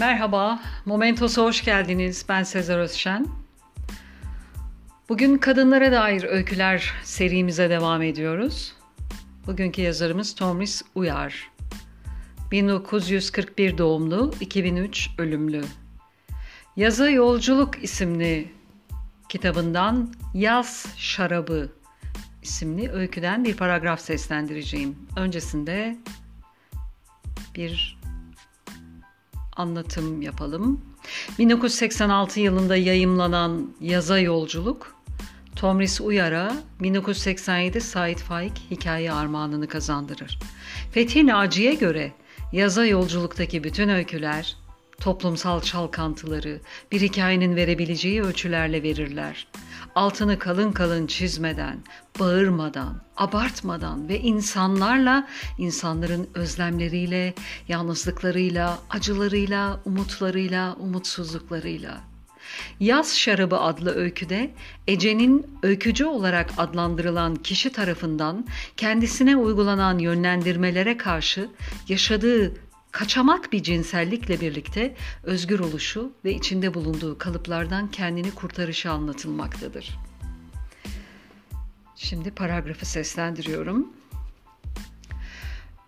Merhaba, Momentos'a hoş geldiniz. Ben Sezer Özşen. Bugün kadınlara dair öyküler serimize devam ediyoruz. Bugünkü yazarımız Tomris Uyar. 1941 doğumlu, 2003 ölümlü. Yazı Yolculuk isimli kitabından Yaz Şarabı isimli öyküden bir paragraf seslendireceğim. Öncesinde bir anlatım yapalım. 1986 yılında yayımlanan Yaza Yolculuk, Tomris Uyar'a 1987 Said Faik hikaye armağanını kazandırır. Fethi Naci'ye göre Yaza Yolculuk'taki bütün öyküler, toplumsal çalkantıları bir hikayenin verebileceği ölçülerle verirler altını kalın kalın çizmeden, bağırmadan, abartmadan ve insanlarla, insanların özlemleriyle, yalnızlıklarıyla, acılarıyla, umutlarıyla, umutsuzluklarıyla. Yaz Şarabı adlı öyküde Ece'nin öykücü olarak adlandırılan kişi tarafından kendisine uygulanan yönlendirmelere karşı yaşadığı kaçamak bir cinsellikle birlikte özgür oluşu ve içinde bulunduğu kalıplardan kendini kurtarışı anlatılmaktadır. Şimdi paragrafı seslendiriyorum.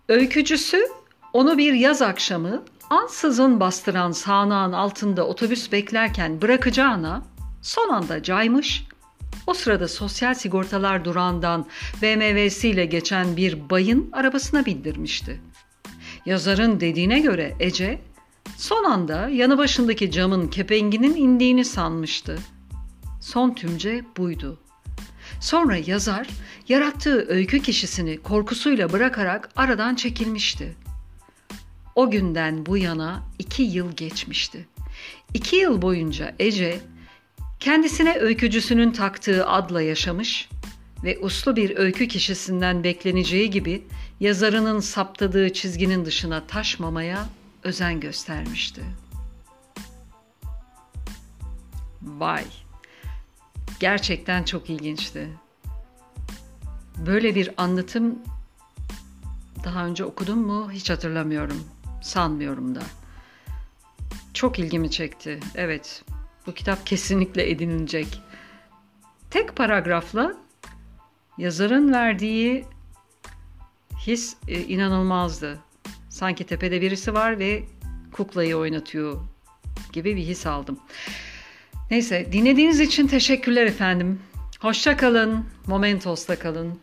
Öykücüsü onu bir yaz akşamı ansızın bastıran sağanağın altında otobüs beklerken bırakacağına son anda caymış, o sırada sosyal sigortalar durağından BMW'siyle geçen bir bayın arabasına bindirmişti. Yazarın dediğine göre Ece son anda yanı başındaki camın kepenginin indiğini sanmıştı. Son tümce buydu. Sonra yazar yarattığı öykü kişisini korkusuyla bırakarak aradan çekilmişti. O günden bu yana iki yıl geçmişti. İki yıl boyunca Ece kendisine öykücüsünün taktığı adla yaşamış ve uslu bir öykü kişisinden bekleneceği gibi yazarının saptadığı çizginin dışına taşmamaya özen göstermişti. Vay! Gerçekten çok ilginçti. Böyle bir anlatım daha önce okudum mu hiç hatırlamıyorum. Sanmıyorum da. Çok ilgimi çekti. Evet, bu kitap kesinlikle edinilecek. Tek paragrafla yazarın verdiği his e, inanılmazdı. Sanki tepede birisi var ve kuklayı oynatıyor gibi bir his aldım. Neyse dinlediğiniz için teşekkürler efendim. Hoşça kalın. Momentos'ta kalın.